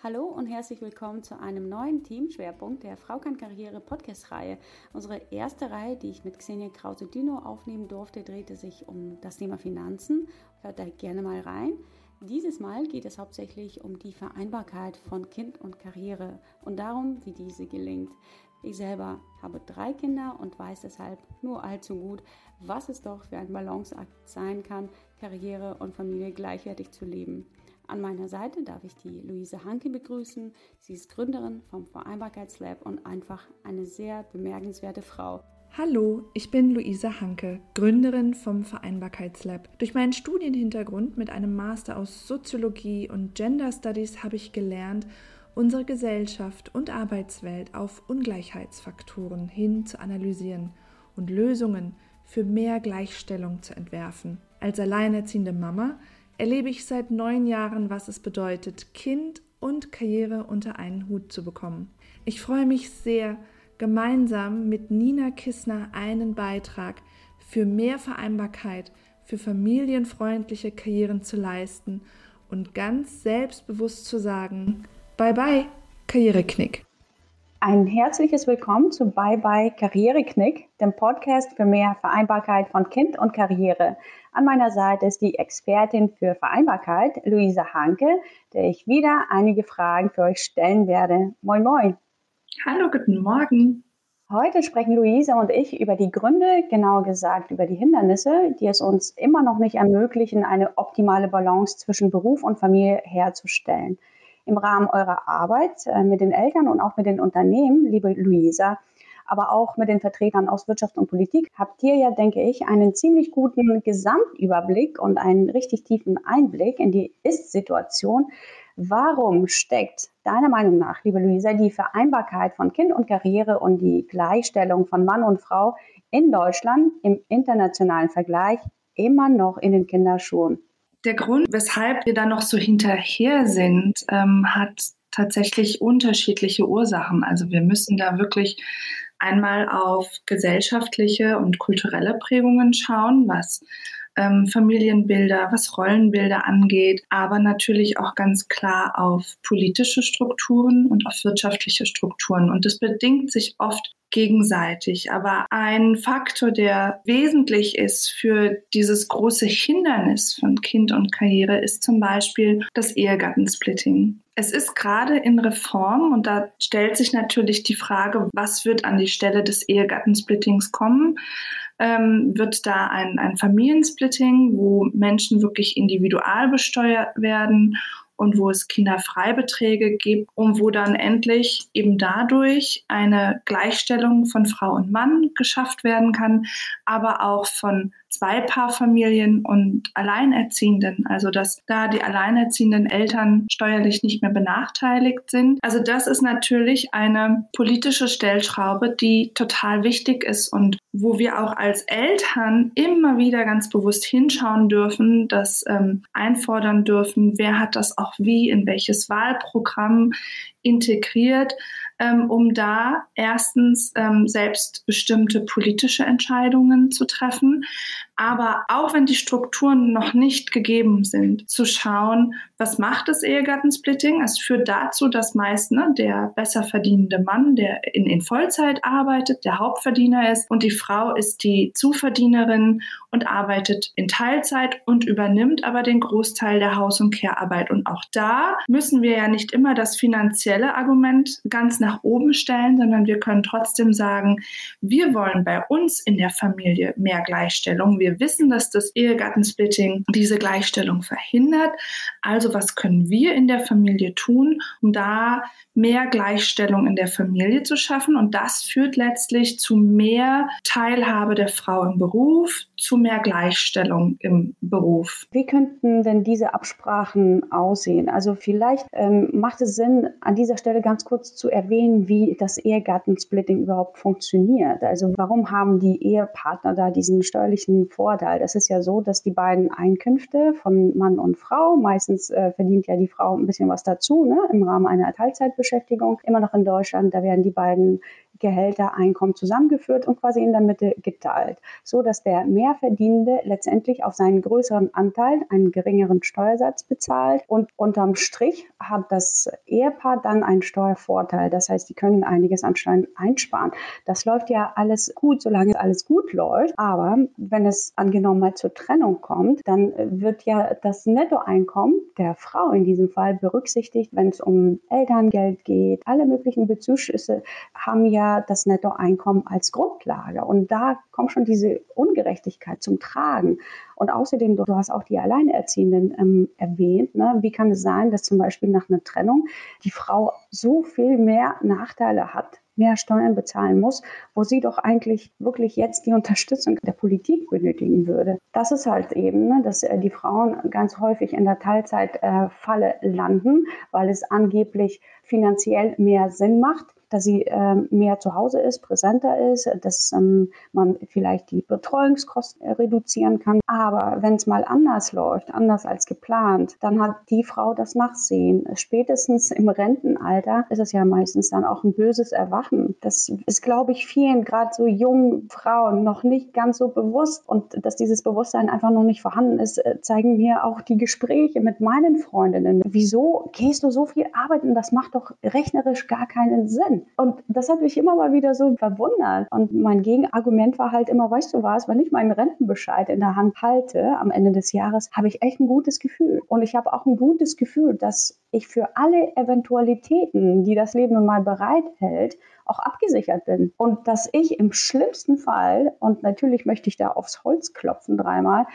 Hallo und herzlich willkommen zu einem neuen Teamschwerpunkt der Frau kann Karriere Podcast-Reihe. Unsere erste Reihe, die ich mit Xenia Krause-Dino aufnehmen durfte, drehte sich um das Thema Finanzen. Hört da gerne mal rein. Dieses Mal geht es hauptsächlich um die Vereinbarkeit von Kind und Karriere und darum, wie diese gelingt. Ich selber habe drei Kinder und weiß deshalb nur allzu gut, was es doch für ein Balanceakt sein kann, Karriere und Familie gleichwertig zu leben. An meiner Seite darf ich die Luise Hanke begrüßen. Sie ist Gründerin vom Vereinbarkeitslab und einfach eine sehr bemerkenswerte Frau. Hallo, ich bin Luise Hanke, Gründerin vom Vereinbarkeitslab. Durch meinen Studienhintergrund mit einem Master aus Soziologie und Gender Studies habe ich gelernt, unsere Gesellschaft und Arbeitswelt auf Ungleichheitsfaktoren hin zu analysieren und Lösungen für mehr Gleichstellung zu entwerfen. Als alleinerziehende Mama erlebe ich seit neun Jahren, was es bedeutet, Kind und Karriere unter einen Hut zu bekommen. Ich freue mich sehr, gemeinsam mit Nina Kissner einen Beitrag für mehr Vereinbarkeit, für familienfreundliche Karrieren zu leisten und ganz selbstbewusst zu sagen, bye bye, Karriereknick. Ein herzliches Willkommen zu Bye Bye Karriereknick, dem Podcast für mehr Vereinbarkeit von Kind und Karriere. An meiner Seite ist die Expertin für Vereinbarkeit, Luisa Hanke, der ich wieder einige Fragen für euch stellen werde. Moin, moin. Hallo, guten Morgen. Heute sprechen Luisa und ich über die Gründe, genauer gesagt über die Hindernisse, die es uns immer noch nicht ermöglichen, eine optimale Balance zwischen Beruf und Familie herzustellen im Rahmen eurer Arbeit äh, mit den Eltern und auch mit den Unternehmen, liebe Luisa, aber auch mit den Vertretern aus Wirtschaft und Politik, habt ihr ja, denke ich, einen ziemlich guten Gesamtüberblick und einen richtig tiefen Einblick in die Ist-Situation. Warum steckt deiner Meinung nach, liebe Luisa, die Vereinbarkeit von Kind und Karriere und die Gleichstellung von Mann und Frau in Deutschland im internationalen Vergleich immer noch in den Kinderschuhen? Der Grund, weshalb wir da noch so hinterher sind, ähm, hat tatsächlich unterschiedliche Ursachen. Also wir müssen da wirklich einmal auf gesellschaftliche und kulturelle Prägungen schauen, was ähm, Familienbilder, was Rollenbilder angeht, aber natürlich auch ganz klar auf politische Strukturen und auf wirtschaftliche Strukturen. Und das bedingt sich oft gegenseitig. Aber ein Faktor, der wesentlich ist für dieses große Hindernis von Kind und Karriere, ist zum Beispiel das Ehegattensplitting. Es ist gerade in Reform und da stellt sich natürlich die Frage, was wird an die Stelle des Ehegattensplittings kommen? ähm, wird da ein, ein Familiensplitting, wo Menschen wirklich individual besteuert werden und wo es Kinderfreibeträge gibt und wo dann endlich eben dadurch eine Gleichstellung von Frau und Mann geschafft werden kann, aber auch von Zweipaarfamilien und Alleinerziehenden, also dass da die alleinerziehenden Eltern steuerlich nicht mehr benachteiligt sind. Also das ist natürlich eine politische Stellschraube, die total wichtig ist und wo wir auch als Eltern immer wieder ganz bewusst hinschauen dürfen, das ähm, einfordern dürfen, wer hat das auch wie, in welches Wahlprogramm integriert ähm, um da erstens ähm, selbstbestimmte politische Entscheidungen zu treffen, aber auch wenn die Strukturen noch nicht gegeben sind, zu schauen, was macht das Ehegattensplitting? Es führt dazu, dass meist ne, der besser verdienende Mann, der in, in Vollzeit arbeitet, der Hauptverdiener ist und die Frau ist die Zuverdienerin und arbeitet in Teilzeit und übernimmt aber den Großteil der Haus- und Care-Arbeit. Und auch da müssen wir ja nicht immer das finanzielle Argument ganz nach oben stellen, sondern wir können trotzdem sagen, wir wollen bei uns in der Familie mehr Gleichstellung. Wir wissen, dass das Ehegattensplitting diese Gleichstellung verhindert. Also was können wir in der Familie tun, um da mehr Gleichstellung in der Familie zu schaffen? Und das führt letztlich zu mehr Teilhabe der Frau im Beruf, zu mehr Gleichstellung im Beruf. Wie könnten denn diese Absprachen aussehen? Also vielleicht ähm, macht es Sinn, an dieser Stelle ganz kurz zu erwähnen, wie das Ehegattensplitting überhaupt funktioniert. Also warum haben die Ehepartner da diesen steuerlichen Vorteil? Das ist ja so, dass die beiden Einkünfte von Mann und Frau, meistens äh, verdient ja die Frau ein bisschen was dazu, ne, im Rahmen einer Teilzeitbeschäftigung, immer noch in Deutschland, da werden die beiden Gehälter, Einkommen zusammengeführt und quasi in der Mitte geteilt, so dass der Mehrverdienende letztendlich auf seinen größeren Anteil einen geringeren Steuersatz bezahlt und unterm Strich hat das Ehepaar dann einen Steuervorteil. Das heißt, die können einiges an Steuern einsparen. Das läuft ja alles gut, solange alles gut läuft. Aber wenn es angenommen mal zur Trennung kommt, dann wird ja das Nettoeinkommen der Frau in diesem Fall berücksichtigt, wenn es um Elterngeld geht. Alle möglichen Bezuschüsse haben ja das Nettoeinkommen als Grundlage. Und da kommt schon diese Ungerechtigkeit zum Tragen. Und außerdem, du, hast auch die Alleinerziehenden ähm, erwähnt. Ne? Wie kann es sein, dass zum Beispiel nach einer Trennung die Frau so viel mehr Nachteile hat, mehr Steuern bezahlen muss, wo sie doch eigentlich wirklich jetzt die Unterstützung der Politik benötigen würde. Das ist halt eben, ne, dass äh, die Frauen ganz häufig in der Teilzeitfalle äh, landen, weil es angeblich finanziell mehr Sinn macht dass sie ähm, mehr zu Hause ist, präsenter ist, dass ähm, man vielleicht die Betreuungskosten reduzieren kann. Aber wenn es mal anders läuft, anders als geplant, dann hat die Frau das Nachsehen. Spätestens im Rentenalter ist es ja meistens dann auch ein böses Erwachen. Das ist, glaube ich, vielen, gerade so jungen Frauen, noch nicht ganz so bewusst. Und dass dieses Bewusstsein einfach noch nicht vorhanden ist, äh, zeigen mir auch die Gespräche mit meinen Freundinnen. Wieso gehst du so viel arbeiten? Das macht doch rechnerisch gar keinen Sinn. Und das hat mich immer mal wieder so verwundert. Und mein Gegenargument war halt immer, weißt du was, wenn ich meinen Rentenbescheid in der Hand halte am Ende des Jahres, habe ich echt ein gutes Gefühl. Und ich habe auch ein gutes Gefühl, dass ich für alle Eventualitäten, die das Leben mal bereithält, auch abgesichert bin. Und dass ich im schlimmsten Fall, und natürlich möchte ich da aufs Holz klopfen dreimal,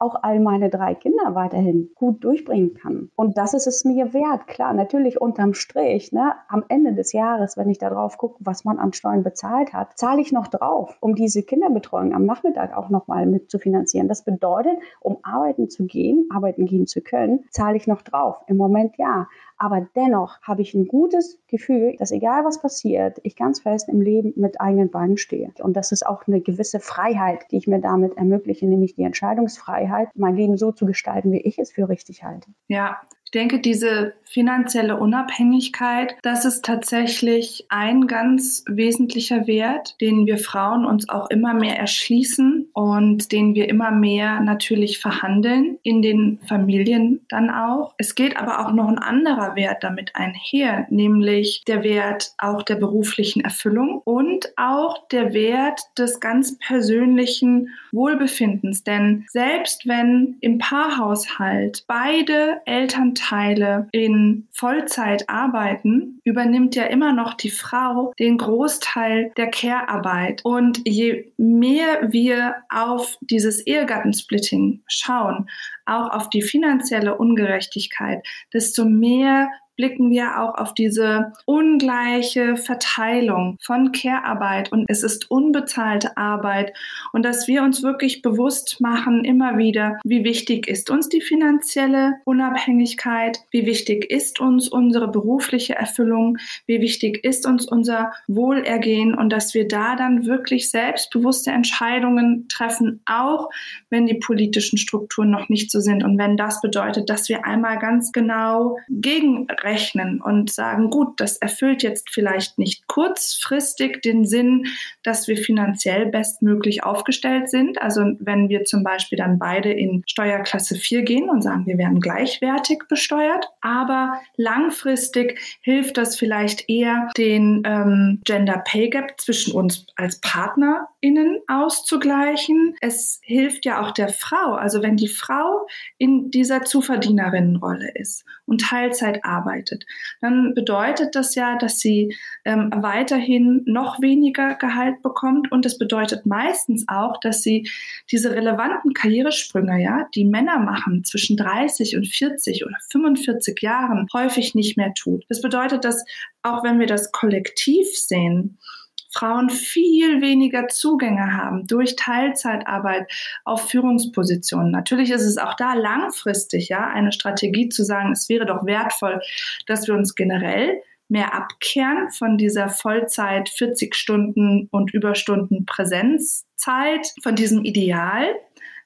auch all meine drei Kinder weiterhin gut durchbringen kann. Und das ist es mir wert. Klar, natürlich unterm Strich, ne, am Ende des Jahres, wenn ich da drauf gucke, was man an Steuern bezahlt hat, zahle ich noch drauf, um diese Kinderbetreuung am Nachmittag auch nochmal mit zu finanzieren. Das bedeutet, um arbeiten zu gehen, arbeiten gehen zu können, zahle ich noch drauf. Im Moment ja. Aber dennoch habe ich ein gutes Gefühl, dass egal was passiert, ich ganz fest im Leben mit eigenen Beinen stehe. Und das ist auch eine gewisse Freiheit, die ich mir damit ermögliche, nämlich die Entscheidungsfreiheit, mein Leben so zu gestalten, wie ich es für richtig halte. Ja, ich denke, diese finanzielle Unabhängigkeit, das ist tatsächlich ein ganz wesentlicher Wert, den wir Frauen uns auch immer mehr erschließen und den wir immer mehr natürlich verhandeln, in den Familien dann auch. Es geht aber auch noch ein anderer Wert damit einher, nämlich der Wert auch der beruflichen Erfüllung und auch der Wert des ganz persönlichen Wohlbefindens. Denn selbst wenn im Paarhaushalt beide Eltern Teile in Vollzeit arbeiten, übernimmt ja immer noch die Frau den Großteil der Care-Arbeit. Und je mehr wir auf dieses Ehegattensplitting schauen, auch auf die finanzielle Ungerechtigkeit, desto mehr blicken wir auch auf diese ungleiche Verteilung von Care-Arbeit. Und es ist unbezahlte Arbeit. Und dass wir uns wirklich bewusst machen immer wieder, wie wichtig ist uns die finanzielle Unabhängigkeit, wie wichtig ist uns unsere berufliche Erfüllung, wie wichtig ist uns unser Wohlergehen. Und dass wir da dann wirklich selbstbewusste Entscheidungen treffen, auch wenn die politischen Strukturen noch nicht so sind. Und wenn das bedeutet, dass wir einmal ganz genau gegen rechnen und sagen, gut, das erfüllt jetzt vielleicht nicht kurzfristig den Sinn, dass wir finanziell bestmöglich aufgestellt sind. Also wenn wir zum Beispiel dann beide in Steuerklasse 4 gehen und sagen, wir werden gleichwertig besteuert, aber langfristig hilft das vielleicht eher, den ähm, Gender Pay Gap zwischen uns als PartnerInnen auszugleichen. Es hilft ja auch der Frau. Also wenn die Frau in dieser Zuverdienerinnenrolle ist und Teilzeit arbeitet, arbeitet, dann bedeutet das ja, dass sie ähm, weiterhin noch weniger Gehalt bekommt und es bedeutet meistens auch, dass sie diese relevanten Karrieresprünge, ja, die Männer machen zwischen 30 und 40 oder 45 Jahren, häufig nicht mehr tut. Das bedeutet, dass auch wenn wir das kollektiv sehen, Frauen viel weniger Zugänge haben durch Teilzeitarbeit auf Führungspositionen. Natürlich ist es auch da langfristig ja eine Strategie zu sagen, es wäre doch wertvoll, dass wir uns generell mehr abkehren von dieser Vollzeit 40 Stunden und Überstunden Präsenzzeit, von diesem Ideal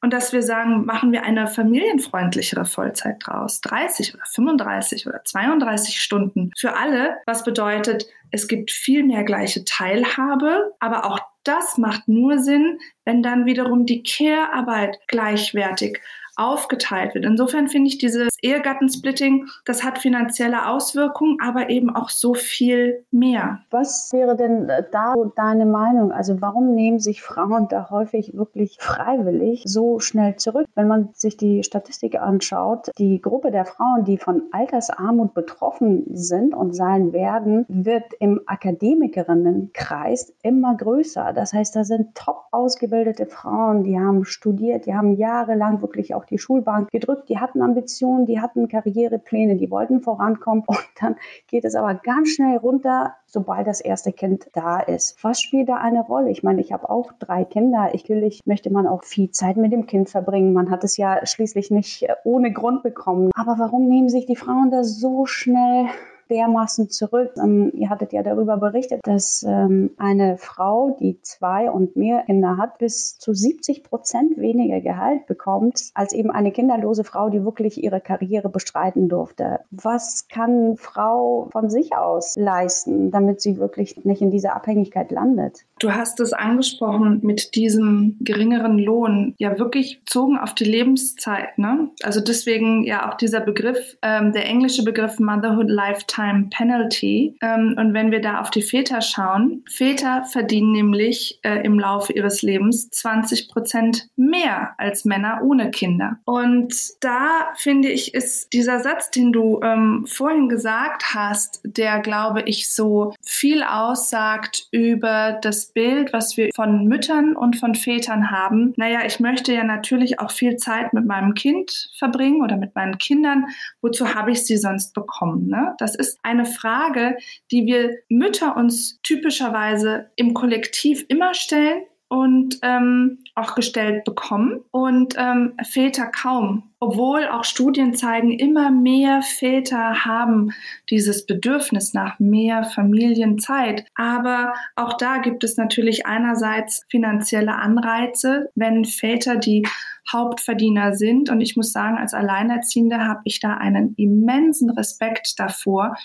und dass wir sagen, machen wir eine familienfreundlichere Vollzeit draus, 30 oder 35 oder 32 Stunden für alle, was bedeutet, es gibt viel mehr gleiche Teilhabe, aber auch das macht nur Sinn, wenn dann wiederum die Care-Arbeit gleichwertig aufgeteilt wird. Insofern finde ich dieses Ehegattensplitting, das hat finanzielle Auswirkungen, aber eben auch so viel mehr. Was wäre denn da deine Meinung? Also warum nehmen sich Frauen da häufig wirklich freiwillig so schnell zurück? Wenn man sich die Statistik anschaut, die Gruppe der Frauen, die von Altersarmut betroffen sind und sein werden, wird im Akademikerinnenkreis immer größer. Das heißt, da sind top ausgebildete Frauen, die haben studiert, die haben jahrelang wirklich auch auf die Schulbank gedrückt. Die hatten Ambitionen, die hatten Karrierepläne, die wollten vorankommen und dann geht es aber ganz schnell runter, sobald das erste Kind da ist. Was spielt da eine Rolle? Ich meine, ich habe auch drei Kinder. Ich natürlich möchte man auch viel Zeit mit dem Kind verbringen. Man hat es ja schließlich nicht ohne Grund bekommen. Aber warum nehmen sich die Frauen da so schnell dermaßen zurück. Ähm, ihr hattet ja darüber berichtet, dass ähm, eine Frau, die zwei und mehr Kinder hat, bis zu 70 Prozent weniger Gehalt bekommt, als eben eine kinderlose Frau, die wirklich ihre Karriere bestreiten durfte. Was kann Frau von sich aus leisten, damit sie wirklich nicht in dieser Abhängigkeit landet? Du hast es angesprochen mit diesem geringeren Lohn, ja wirklich bezogen auf die Lebenszeit. Ne? Also deswegen ja auch dieser Begriff, ähm, der englische Begriff Motherhood Lifetime Penalty. Ähm, und wenn wir da auf die Väter schauen, Väter verdienen nämlich äh, im Laufe ihres Lebens 20 Prozent mehr als Männer ohne Kinder. Und da finde ich, ist dieser Satz, den du ähm, vorhin gesagt hast, der glaube ich so viel aussagt über das Bild, was wir von Müttern und von Vätern haben. Naja, ich möchte ja natürlich auch viel Zeit mit meinem Kind verbringen oder mit meinen Kindern. Wozu habe ich sie sonst bekommen? Ne? Das ist eine Frage, die wir Mütter uns typischerweise im Kollektiv immer stellen und ähm, auch gestellt bekommen und ähm, Väter kaum. Obwohl auch Studien zeigen, immer mehr Väter haben dieses Bedürfnis nach mehr Familienzeit. Aber auch da gibt es natürlich einerseits finanzielle Anreize, wenn Väter, die Hauptverdiener sind. Und ich muss sagen, als Alleinerziehende habe ich da einen immensen Respekt davor,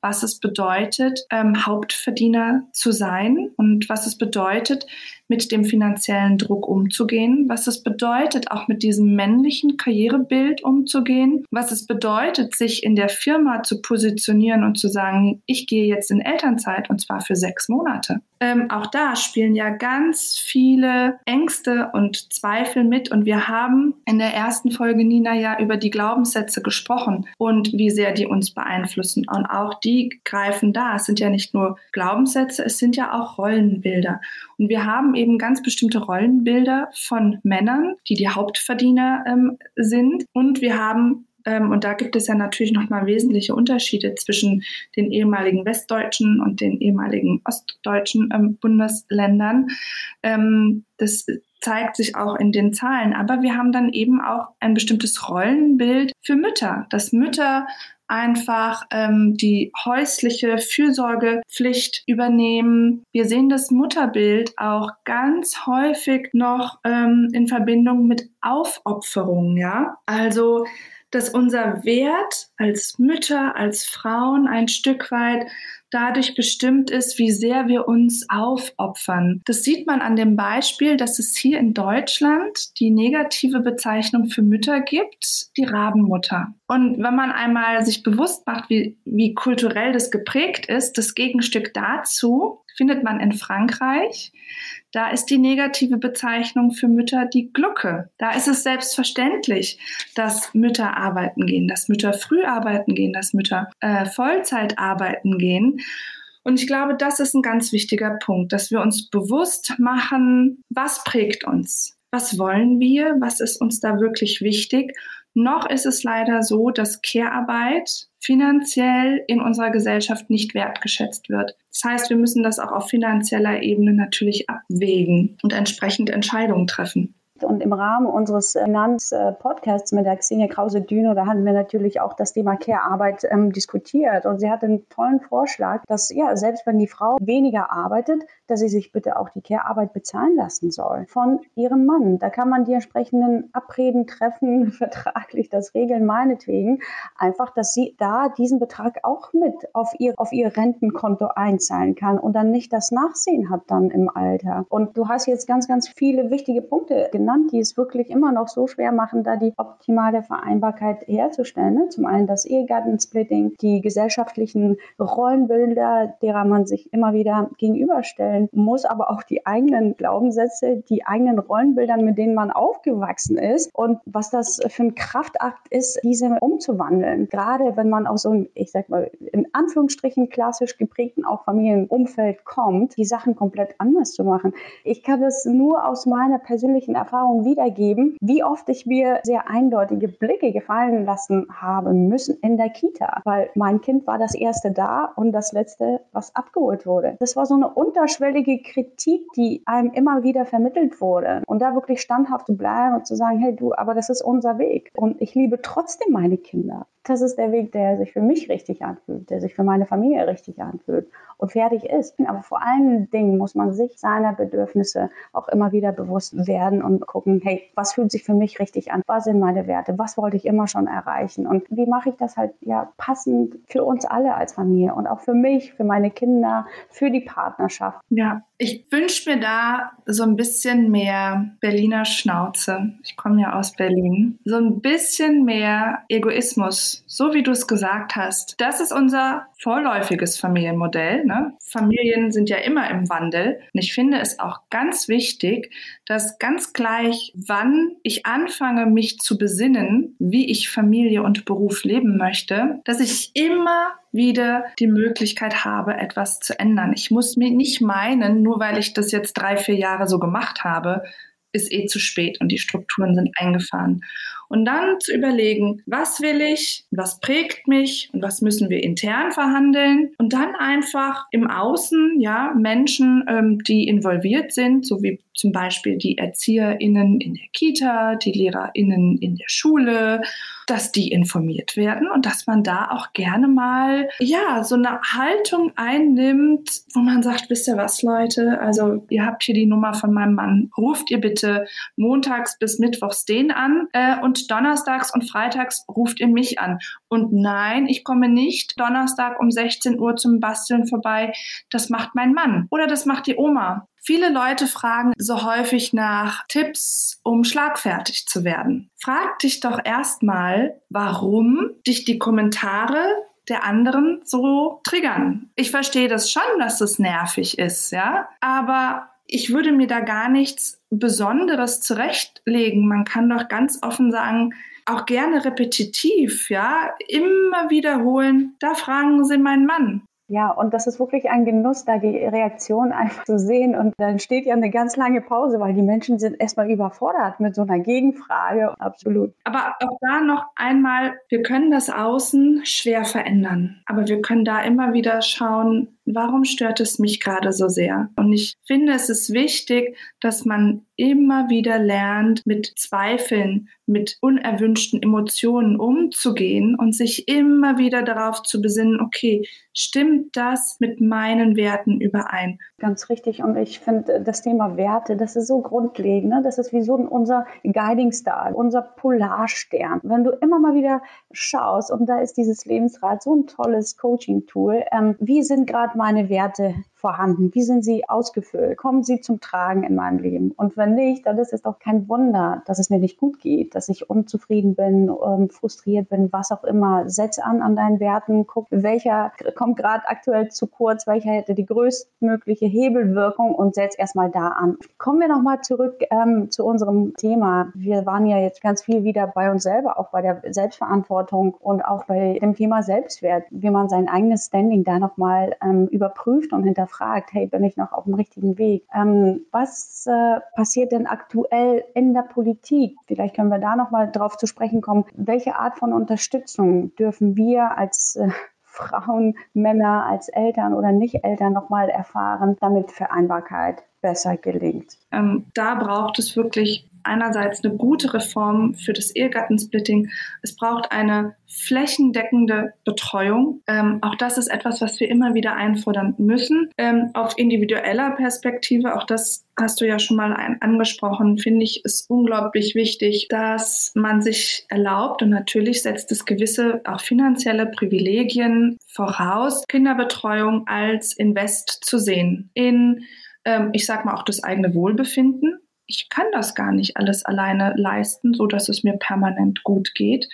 was es bedeutet, ähm, Hauptverdiener zu sein und was es bedeutet, mit dem finanziellen Druck umzugehen, was es bedeutet, auch mit diesem männlichen Karrierebild umzugehen, was es bedeutet, sich in der Firma zu positionieren und zu sagen, ich gehe jetzt in Elternzeit und zwar für sechs Monate. Ähm, auch da spielen ja ganz viele Ängste und Zweifel mit. Und wir haben in der ersten Folge, Nina, ja über die Glaubenssätze gesprochen und wie sehr die uns beeinflussen. Und auch die greifen da. Es sind ja nicht nur Glaubenssätze, es sind ja auch Rollenbilder. Und wir haben eben ganz bestimmte Rollenbilder von Männern, die die Hauptverdiener ähm, sind. Und wir haben und da gibt es ja natürlich nochmal wesentliche Unterschiede zwischen den ehemaligen westdeutschen und den ehemaligen ostdeutschen ähm, Bundesländern. Ähm, das zeigt sich auch in den Zahlen. Aber wir haben dann eben auch ein bestimmtes Rollenbild für Mütter, dass Mütter einfach ähm, die häusliche Fürsorgepflicht übernehmen. Wir sehen das Mutterbild auch ganz häufig noch ähm, in Verbindung mit Aufopferung, ja. Also dass unser Wert als Mütter, als Frauen ein Stück weit dadurch bestimmt ist, wie sehr wir uns aufopfern. Das sieht man an dem Beispiel, dass es hier in Deutschland die negative Bezeichnung für Mütter gibt, die Rabenmutter. Und wenn man einmal sich bewusst macht, wie, wie kulturell das geprägt ist, das Gegenstück dazu findet man in Frankreich. Da ist die negative Bezeichnung für Mütter die Glucke. Da ist es selbstverständlich, dass Mütter arbeiten gehen, dass Mütter früh arbeiten gehen, dass Mütter äh, Vollzeit arbeiten gehen. Und ich glaube, das ist ein ganz wichtiger Punkt, dass wir uns bewusst machen, was prägt uns? Was wollen wir? Was ist uns da wirklich wichtig? Noch ist es leider so, dass Care-Arbeit finanziell in unserer Gesellschaft nicht wertgeschätzt wird. Das heißt, wir müssen das auch auf finanzieller Ebene natürlich abwägen und entsprechend Entscheidungen treffen. Und im Rahmen unseres Finanz-Podcasts mit der Xenia Krause-Düno, da hatten wir natürlich auch das Thema Care-Arbeit ähm, diskutiert. Und sie hat einen tollen Vorschlag, dass ja, selbst wenn die Frau weniger arbeitet, dass sie sich bitte auch die Care-Arbeit bezahlen lassen soll von ihrem Mann. Da kann man die entsprechenden Abreden treffen, vertraglich das regeln, meinetwegen. Einfach, dass sie da diesen Betrag auch mit auf ihr, auf ihr Rentenkonto einzahlen kann und dann nicht das Nachsehen hat dann im Alter. Und du hast jetzt ganz, ganz viele wichtige Punkte genannt, die es wirklich immer noch so schwer machen, da die optimale Vereinbarkeit herzustellen. Ne? Zum einen das Ehegattensplitting, die gesellschaftlichen Rollenbilder, derer man sich immer wieder gegenüberstellen muss, aber auch die eigenen Glaubenssätze, die eigenen Rollenbildern, mit denen man aufgewachsen ist und was das für ein Kraftakt ist, diese umzuwandeln. Gerade wenn man aus so einem, ich sag mal, in Anführungsstrichen klassisch geprägten auch Familienumfeld kommt, die Sachen komplett anders zu machen. Ich kann das nur aus meiner persönlichen Erfahrung wiedergeben, wie oft ich mir sehr eindeutige Blicke gefallen lassen habe müssen in der Kita, weil mein Kind war das erste da und das letzte, was abgeholt wurde. Das war so eine unterschwellige Kritik, die einem immer wieder vermittelt wurde. Und da wirklich standhaft zu bleiben und zu sagen, hey du, aber das ist unser Weg. Und ich liebe trotzdem meine Kinder das ist der Weg, der sich für mich richtig anfühlt, der sich für meine Familie richtig anfühlt und fertig ist. Aber vor allen Dingen muss man sich seiner Bedürfnisse auch immer wieder bewusst werden und gucken, hey, was fühlt sich für mich richtig an? Was sind meine Werte? Was wollte ich immer schon erreichen? Und wie mache ich das halt ja passend für uns alle als Familie und auch für mich, für meine Kinder, für die Partnerschaft? Ja, ich wünsche mir da so ein bisschen mehr Berliner Schnauze. Ich komme ja aus Berlin. So ein bisschen mehr Egoismus, so wie du es gesagt hast. Das ist unser vorläufiges Familienmodell. Ne? Familien sind ja immer im Wandel. Und ich finde es auch ganz wichtig, dass ganz gleich, wann ich anfange, mich zu besinnen, wie ich Familie und Beruf leben möchte, dass ich immer wieder die Möglichkeit habe, etwas zu ändern. Ich muss mir nicht meinen, nur weil ich das jetzt drei, vier Jahre so gemacht habe, ist eh zu spät und die Strukturen sind eingefahren. Und dann zu überlegen, was will ich, was prägt mich und was müssen wir intern verhandeln. Und dann einfach im Außen, ja, Menschen, ähm, die involviert sind, so wie zum Beispiel die ErzieherInnen in der Kita, die LehrerInnen in der Schule, dass die informiert werden und dass man da auch gerne mal, ja, so eine Haltung einnimmt, wo man sagt, wisst ihr was, Leute, also ihr habt hier die Nummer von meinem Mann, ruft ihr bitte montags bis mittwochs den an äh, und donnerstags und freitags ruft ihr mich an. Und nein, ich komme nicht Donnerstag um 16 Uhr zum Basteln vorbei, das macht mein Mann oder das macht die Oma. Viele Leute fragen so häufig nach Tipps, um schlagfertig zu werden. Frag dich doch erstmal, warum dich die Kommentare der anderen so triggern. Ich verstehe das schon, dass das nervig ist, ja, aber ich würde mir da gar nichts Besonderes zurechtlegen. Man kann doch ganz offen sagen, auch gerne repetitiv, ja, immer wiederholen. Da fragen Sie meinen Mann. Ja, und das ist wirklich ein Genuss, da die Reaktion einfach zu sehen. Und dann steht ja eine ganz lange Pause, weil die Menschen sind erstmal überfordert mit so einer Gegenfrage. Absolut. Aber auch da noch einmal, wir können das Außen schwer verändern. Aber wir können da immer wieder schauen, warum stört es mich gerade so sehr? Und ich finde, es ist wichtig, dass man immer wieder lernt, mit Zweifeln, mit unerwünschten Emotionen umzugehen und sich immer wieder darauf zu besinnen, okay, stimmt das mit meinen Werten überein? Ganz richtig. Und ich finde, das Thema Werte, das ist so grundlegend. Ne? Das ist wie so unser Guiding Star, unser Polarstern. Wenn du immer mal wieder schaust, und da ist dieses Lebensrad so ein tolles Coaching-Tool, ähm, wie sind gerade meine Werte vorhanden? Wie sind sie ausgefüllt? Kommen sie zum Tragen in meinem Leben? Und wenn nicht, dann ist es doch kein Wunder, dass es mir nicht gut geht, dass ich unzufrieden bin, ähm, frustriert bin, was auch immer. Setz an an deinen Werten, guck, welcher kommt gerade aktuell zu kurz, welcher hätte die größtmögliche Hebelwirkung und setz erstmal da an. Kommen wir nochmal zurück ähm, zu unserem Thema. Wir waren ja jetzt ganz viel wieder bei uns selber, auch bei der Selbstverantwortung und auch bei dem Thema Selbstwert, wie man sein eigenes Standing da nochmal ähm, überprüft und hinterfragt hey, bin ich noch auf dem richtigen Weg? Ähm, was äh, passiert denn aktuell in der Politik? Vielleicht können wir da noch mal drauf zu sprechen kommen. Welche Art von Unterstützung dürfen wir als äh, Frauen, Männer, als Eltern oder Nicht-Eltern noch mal erfahren, damit Vereinbarkeit besser gelingt? Ähm, da braucht es wirklich einerseits eine gute Reform für das Ehegattensplitting. Es braucht eine flächendeckende Betreuung. Ähm, auch das ist etwas, was wir immer wieder einfordern müssen. Ähm, auf individueller Perspektive, auch das hast du ja schon mal angesprochen, finde ich, ist unglaublich wichtig, dass man sich erlaubt und natürlich setzt es gewisse auch finanzielle Privilegien voraus, Kinderbetreuung als Invest zu sehen in, ähm, ich sag mal, auch das eigene Wohlbefinden. Ich kann das gar nicht alles alleine leisten, so dass es mir permanent gut geht.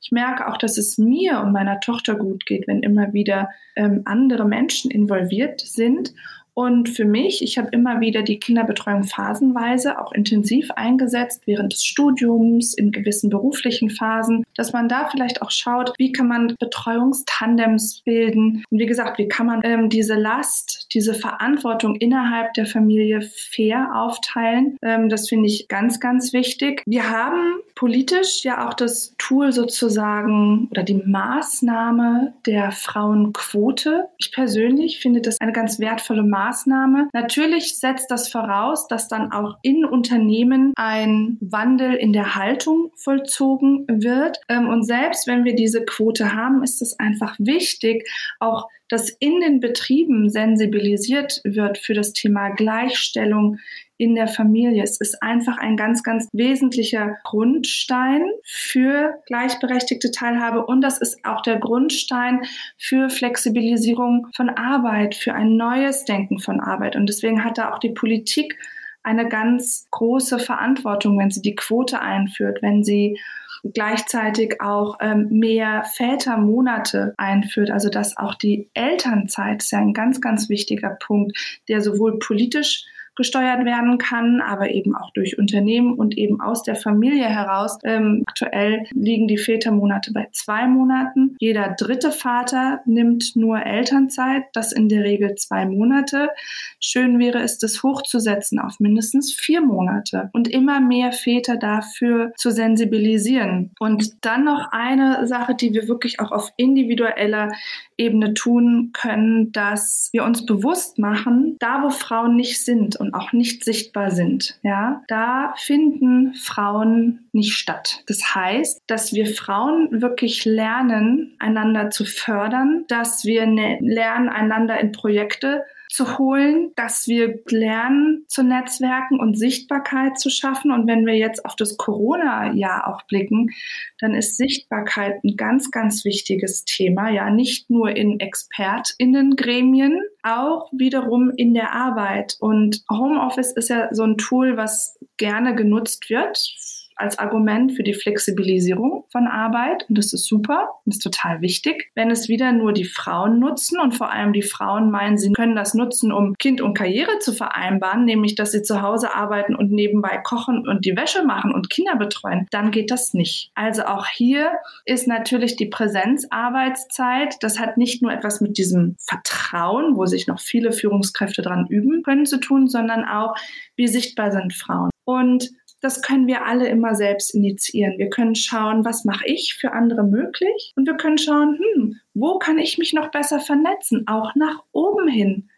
Ich merke auch, dass es mir und meiner Tochter gut geht, wenn immer wieder ähm, andere Menschen involviert sind und für mich, ich habe immer wieder die Kinderbetreuung phasenweise auch intensiv eingesetzt während des Studiums, in gewissen beruflichen Phasen, dass man da vielleicht auch schaut, wie kann man Betreuungstandems bilden. Und wie gesagt, wie kann man ähm, diese Last, diese Verantwortung innerhalb der Familie fair aufteilen. Ähm, das finde ich ganz, ganz wichtig. Wir haben politisch ja auch das Tool sozusagen oder die Maßnahme der Frauenquote. Ich persönlich finde das eine ganz wertvolle Maßnahme. Natürlich setzt das voraus, dass dann auch in Unternehmen ein Wandel in der Haltung vollzogen wird. Ähm, und selbst wenn wir diese Quote haben, ist es einfach wichtig, auch dass in den Betrieben sensibilisiert wird für das Thema Gleichstellung in der Familie. Es ist einfach ein ganz, ganz wesentlicher Grundstein für gleichberechtigte Teilhabe und das ist auch der Grundstein für Flexibilisierung von Arbeit, für ein neues Denken von Arbeit. Und deswegen hat da auch die Politik eine ganz große Verantwortung, wenn sie die Quote einführt, wenn sie gleichzeitig auch ähm, mehr Vätermonate einführt, also dass auch die Elternzeit ist ja ein ganz, ganz wichtiger Punkt, der sowohl politisch gesteuert werden kann, aber eben auch durch Unternehmen und eben aus der Familie heraus. Ähm, aktuell liegen die Vätermonate bei zwei Monaten. Jeder dritte Vater nimmt nur Elternzeit, das in der Regel zwei Monate. Schön wäre es, das hochzusetzen auf mindestens vier Monate und immer mehr Väter dafür zu sensibilisieren. Und dann noch eine Sache, die wir wirklich auch auf individueller Ebene tun können, dass wir uns bewusst machen, da wo Frauen nicht sind und auch nicht sichtbar sind, ja, da finden Frauen nicht statt. Das heißt, dass wir Frauen wirklich lernen, einander zu fördern, dass wir ne lernen, einander in Projekte zu holen, dass wir lernen zu Netzwerken und Sichtbarkeit zu schaffen. Und wenn wir jetzt auf das Corona-Jahr auch blicken, dann ist Sichtbarkeit ein ganz, ganz wichtiges Thema. Ja, nicht nur in ExpertInnen-Gremien, auch wiederum in der Arbeit. Und Homeoffice ist ja so ein Tool, was gerne genutzt wird als Argument für die Flexibilisierung von Arbeit. Und das ist super, das ist total wichtig. Wenn es wieder nur die Frauen nutzen und vor allem die Frauen meinen, sie können das nutzen, um Kind und Karriere zu vereinbaren, nämlich dass sie zu Hause arbeiten und nebenbei kochen und die Wäsche machen und Kinder betreuen, dann geht das nicht. Also auch hier ist natürlich die Präsenzarbeitszeit, das hat nicht nur etwas mit diesem Vertrauen, wo sich noch viele Führungskräfte dran üben können, zu tun, sondern auch, wie sichtbar sind Frauen. Und das können wir alle immer selbst initiieren. Wir können schauen, was mache ich für andere möglich? Und wir können schauen, hm, wo kann ich mich noch besser vernetzen, auch nach oben hin.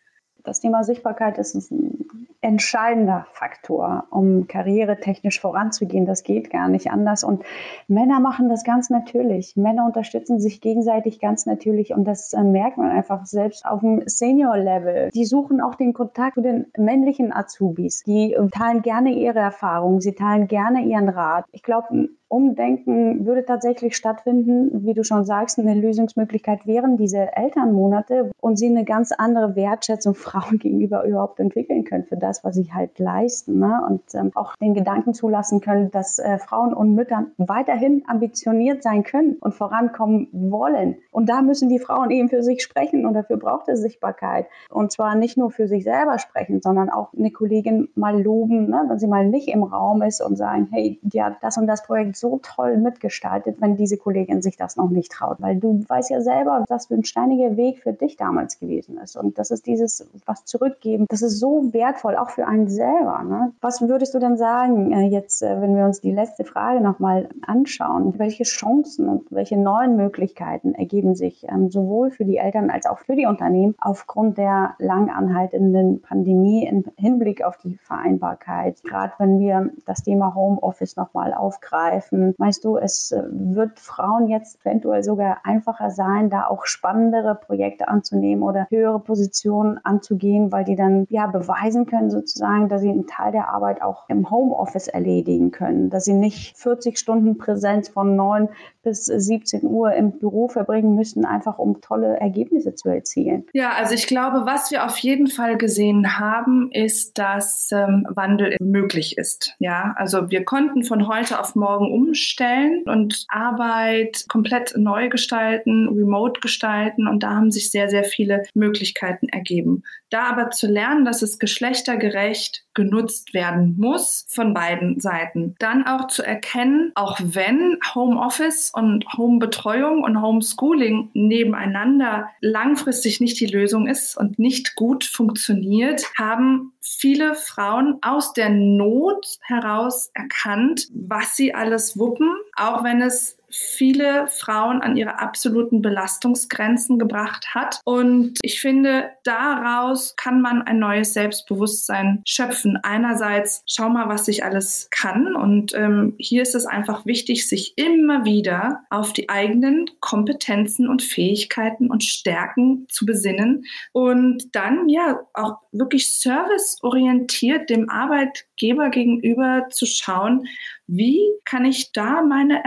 Das Thema Sichtbarkeit ist ein entscheidender Faktor, um karrieretechnisch voranzugehen. Das geht gar nicht anders. Und Männer machen das ganz natürlich. Männer unterstützen sich gegenseitig ganz natürlich. Und das äh, merkt man einfach selbst auf dem Senior-Level. Die suchen auch den Kontakt zu den männlichen Azubis. Die teilen gerne ihre Erfahrungen. Sie teilen gerne ihren Rat. Ich glaube, Umdenken würde tatsächlich stattfinden. Wie du schon sagst, eine Lösungsmöglichkeit wären diese Elternmonate und sie eine ganz andere Wertschätzung Frauen gegenüber überhaupt entwickeln können für das, was sie halt leisten. Ne? Und ähm, auch den Gedanken zulassen können, dass äh, Frauen und Mütter weiterhin ambitioniert sein können und vorankommen wollen. Und da müssen die Frauen eben für sich sprechen und dafür braucht es Sichtbarkeit. Und zwar nicht nur für sich selber sprechen, sondern auch eine Kollegin mal loben, ne? wenn sie mal nicht im Raum ist und sagen, hey, die hat das und das Projekt so toll mitgestaltet, wenn diese Kollegin sich das noch nicht traut. Weil du weißt ja selber, was für ein steiniger Weg für dich damals gewesen ist. Und das ist dieses, was zurückgeben, das ist so wertvoll, auch für einen selber. Ne? Was würdest du denn sagen, äh, jetzt, äh, wenn wir uns die letzte Frage nochmal anschauen? Welche Chancen und welche neuen Möglichkeiten ergeben sich ähm, sowohl für die Eltern als auch für die Unternehmen aufgrund der lang anhaltenden Pandemie im Hinblick auf die Vereinbarkeit? Gerade wenn wir das Thema Homeoffice nochmal aufgreifen, meinst du, es äh, wird Frauen jetzt eventuell sogar einfacher sein, da auch spannendere Projekte anzunehmen oder höhere Positionen anzugehen, weil die dann ja beweisen können sozusagen, dass sie einen Teil der Arbeit auch im Homeoffice erledigen können, dass sie nicht 40 Stunden Präsenz von 9 bis 17 Uhr im Büro verbringen müssen, einfach um tolle Ergebnisse zu erzielen. Ja, also ich glaube, was wir auf jeden Fall gesehen haben, ist, dass ähm, Wandel möglich ist. Ja, also wir konnten von heute auf morgen umstellen und Arbeit komplett neu gestalten, remote gestalten und da haben sich sehr, sehr viele Möglichkeiten ergeben. Da aber zu lernen, dass es geschlechtergerecht genutzt werden muss von beiden Seiten. Dann auch zu erkennen, auch wenn Homeoffice und Homebetreuung und Homeschooling nebeneinander langfristig nicht die Lösung ist und nicht gut funktioniert, haben viele Frauen aus der Not heraus erkannt, was sie alles wuppen, auch wenn es viele Frauen an ihre absoluten Belastungsgrenzen gebracht hat. Und ich finde, daraus kann man ein neues Selbstbewusstsein schöpfen. Einerseits, schau mal, was ich alles kann. Und ähm, hier ist es einfach wichtig, sich immer wieder auf die eigenen Kompetenzen und Fähigkeiten und Stärken zu besinnen und dann ja auch wirklich serviceorientiert dem Arbeitgeber gegenüber zu schauen, wie kann ich da meine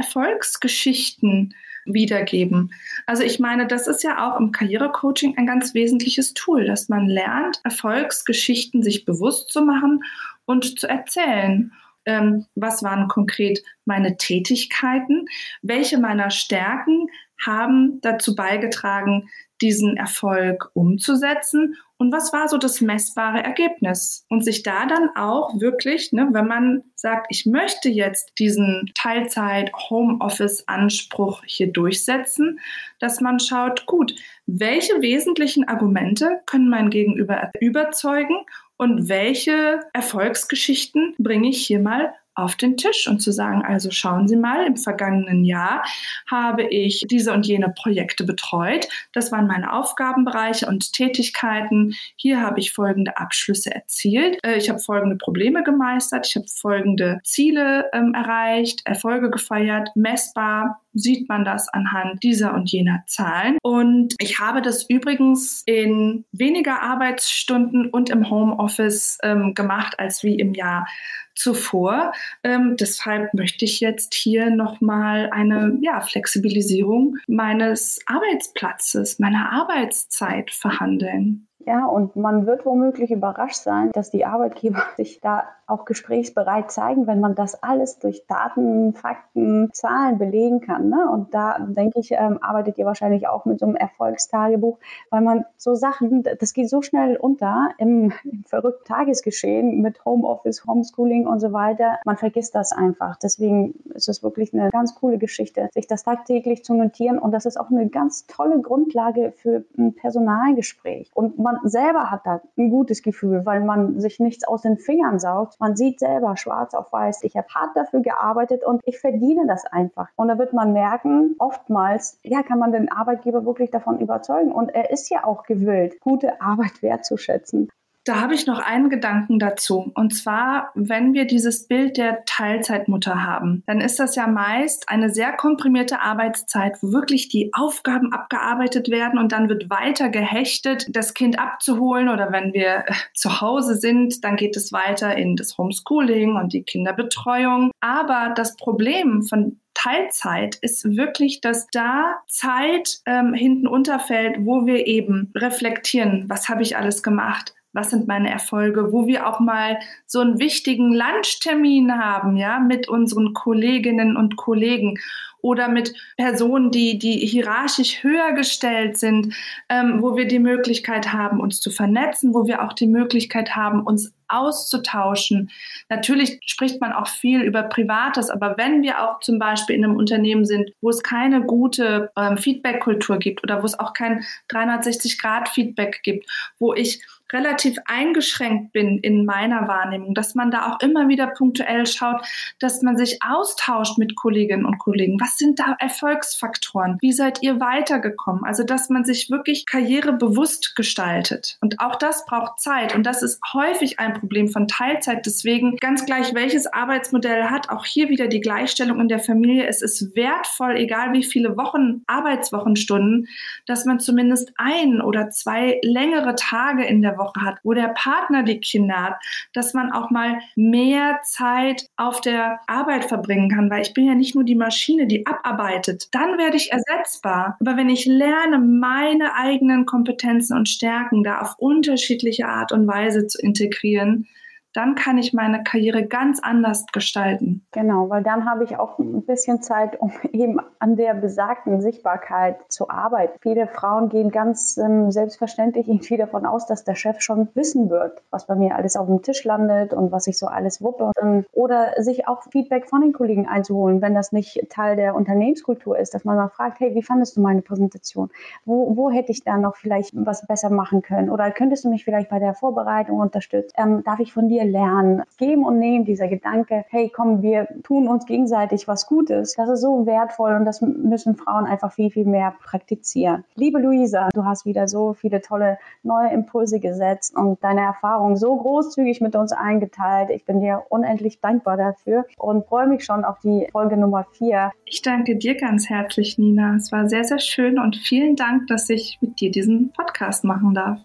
Erfolgsgeschichten wiedergeben? Also ich meine, das ist ja auch im Karrierecoaching ein ganz wesentliches Tool, dass man lernt, Erfolgsgeschichten sich bewusst zu machen und zu erzählen. Ähm, was waren konkret meine Tätigkeiten? Welche meiner Stärken haben dazu beigetragen, diesen Erfolg umzusetzen und was war so das messbare Ergebnis? Und sich da dann auch wirklich, ne, wenn man sagt, ich möchte jetzt diesen Teilzeit-Homeoffice-Anspruch hier durchsetzen, dass man schaut, gut, welche wesentlichen Argumente können mein Gegenüber überzeugen und welche Erfolgsgeschichten bringe ich hier mal auf den Tisch und zu sagen, also schauen Sie mal, im vergangenen Jahr habe ich diese und jene Projekte betreut. Das waren meine Aufgabenbereiche und Tätigkeiten. Hier habe ich folgende Abschlüsse erzielt. Äh, ich habe folgende Probleme gemeistert. Ich habe folgende Ziele ähm, erreicht, Erfolge gefeiert, messbar sieht man das anhand dieser und jener Zahlen. Und ich habe das übrigens in weniger Arbeitsstunden und im Homeoffice ähm, gemacht als wie im Jahr zuvor. Ähm, deshalb möchte ich jetzt hier nochmal eine ja, Flexibilisierung meines Arbeitsplatzes, meiner Arbeitszeit verhandeln. Ja, und man wird womöglich überrascht sein, dass die Arbeitgeber sich da auch gesprächsbereit zeigen, wenn man das alles durch Daten, Fakten, Zahlen belegen kann. Ne? Und da denke ich, ähm, arbeitet ihr wahrscheinlich auch mit so einem Erfolgstagebuch, weil man so Sachen, das geht so schnell unter im, im verrückten Tagesgeschehen mit Homeoffice, Homeschooling und so weiter. Man vergisst das einfach. Deswegen ist es wirklich eine ganz coole Geschichte, sich das tagtäglich zu notieren. Und das ist auch eine ganz tolle Grundlage für ein Personalgespräch. Und man selber hat da ein gutes Gefühl, weil man sich nichts aus den Fingern saugt. Man sieht selber schwarz auf weiß, ich habe hart dafür gearbeitet und ich verdiene das einfach. Und da wird man merken, oftmals, ja, kann man den Arbeitgeber wirklich davon überzeugen. Und er ist ja auch gewillt, gute Arbeit wertzuschätzen. Da habe ich noch einen Gedanken dazu. Und zwar, wenn wir dieses Bild der Teilzeitmutter haben, dann ist das ja meist eine sehr komprimierte Arbeitszeit, wo wirklich die Aufgaben abgearbeitet werden und dann wird weiter gehechtet, das Kind abzuholen oder wenn wir äh, zu Hause sind, dann geht es weiter in das Homeschooling und die Kinderbetreuung. Aber das Problem von Teilzeit ist wirklich, dass da Zeit ähm, hinten unterfällt, wo wir eben reflektieren, was habe ich alles gemacht, was sind meine Erfolge, wo wir auch mal so einen wichtigen Lunchtermin haben, ja, mit unseren Kolleginnen und Kollegen oder mit Personen, die, die hierarchisch höher gestellt sind, ähm, wo wir die Möglichkeit haben, uns zu vernetzen, wo wir auch die Möglichkeit haben, uns auszutauschen. Natürlich spricht man auch viel über Privates, aber wenn wir auch zum Beispiel in einem Unternehmen sind, wo es keine gute ähm, Feedback-Kultur gibt oder wo es auch kein 360-Grad-Feedback gibt, wo ich relativ eingeschränkt bin in meiner Wahrnehmung, dass man da auch immer wieder punktuell schaut, dass man sich austauscht mit Kolleginnen und Kollegen. Was sind da Erfolgsfaktoren? Wie seid ihr weitergekommen? Also, dass man sich wirklich karrierebewusst gestaltet. Und auch das braucht Zeit. Und das ist häufig ein Problem von Teilzeit. Deswegen ganz gleich, welches Arbeitsmodell hat, auch hier wieder die Gleichstellung in der Familie. Es ist wertvoll, egal wie viele Wochen, Arbeitswochenstunden, dass man zumindest ein oder zwei längere Tage in der Woche hat, wo der Partner die Kinder hat, dass man auch mal mehr Zeit auf der Arbeit verbringen kann, weil ich bin ja nicht nur die Maschine, die abarbeitet. Dann werde ich ersetzbar. Aber wenn ich lerne, meine eigenen Kompetenzen und Stärken da auf unterschiedliche Art und Weise zu integrieren, dann kann ich meine Karriere ganz anders gestalten. Genau, weil dann habe ich auch ein bisschen Zeit, um eben an der besagten Sichtbarkeit zu arbeiten. Viele Frauen gehen ganz ähm, selbstverständlich irgendwie davon aus, dass der Chef schon wissen wird, was bei mir alles auf dem Tisch landet und was ich so alles wuppe. Ähm, oder sich auch Feedback von den Kollegen einzuholen, wenn das nicht Teil der Unternehmenskultur ist, dass man mal fragt, hey, wie fandest du meine Präsentation? Wo, wo hätte ich da noch vielleicht was besser machen können? Oder könntest du mich vielleicht bei der Vorbereitung unterstützen? Ähm, darf ich von dir lernen. Geben und nehmen, dieser Gedanke, hey, komm, wir tun uns gegenseitig was Gutes, das ist so wertvoll und das müssen Frauen einfach viel, viel mehr praktizieren. Liebe Luisa, du hast wieder so viele tolle neue Impulse gesetzt und deine Erfahrungen so großzügig mit uns eingeteilt. Ich bin dir unendlich dankbar dafür und freue mich schon auf die Folge Nummer vier. Ich danke dir ganz herzlich, Nina. Es war sehr, sehr schön und vielen Dank, dass ich mit dir diesen Podcast machen darf.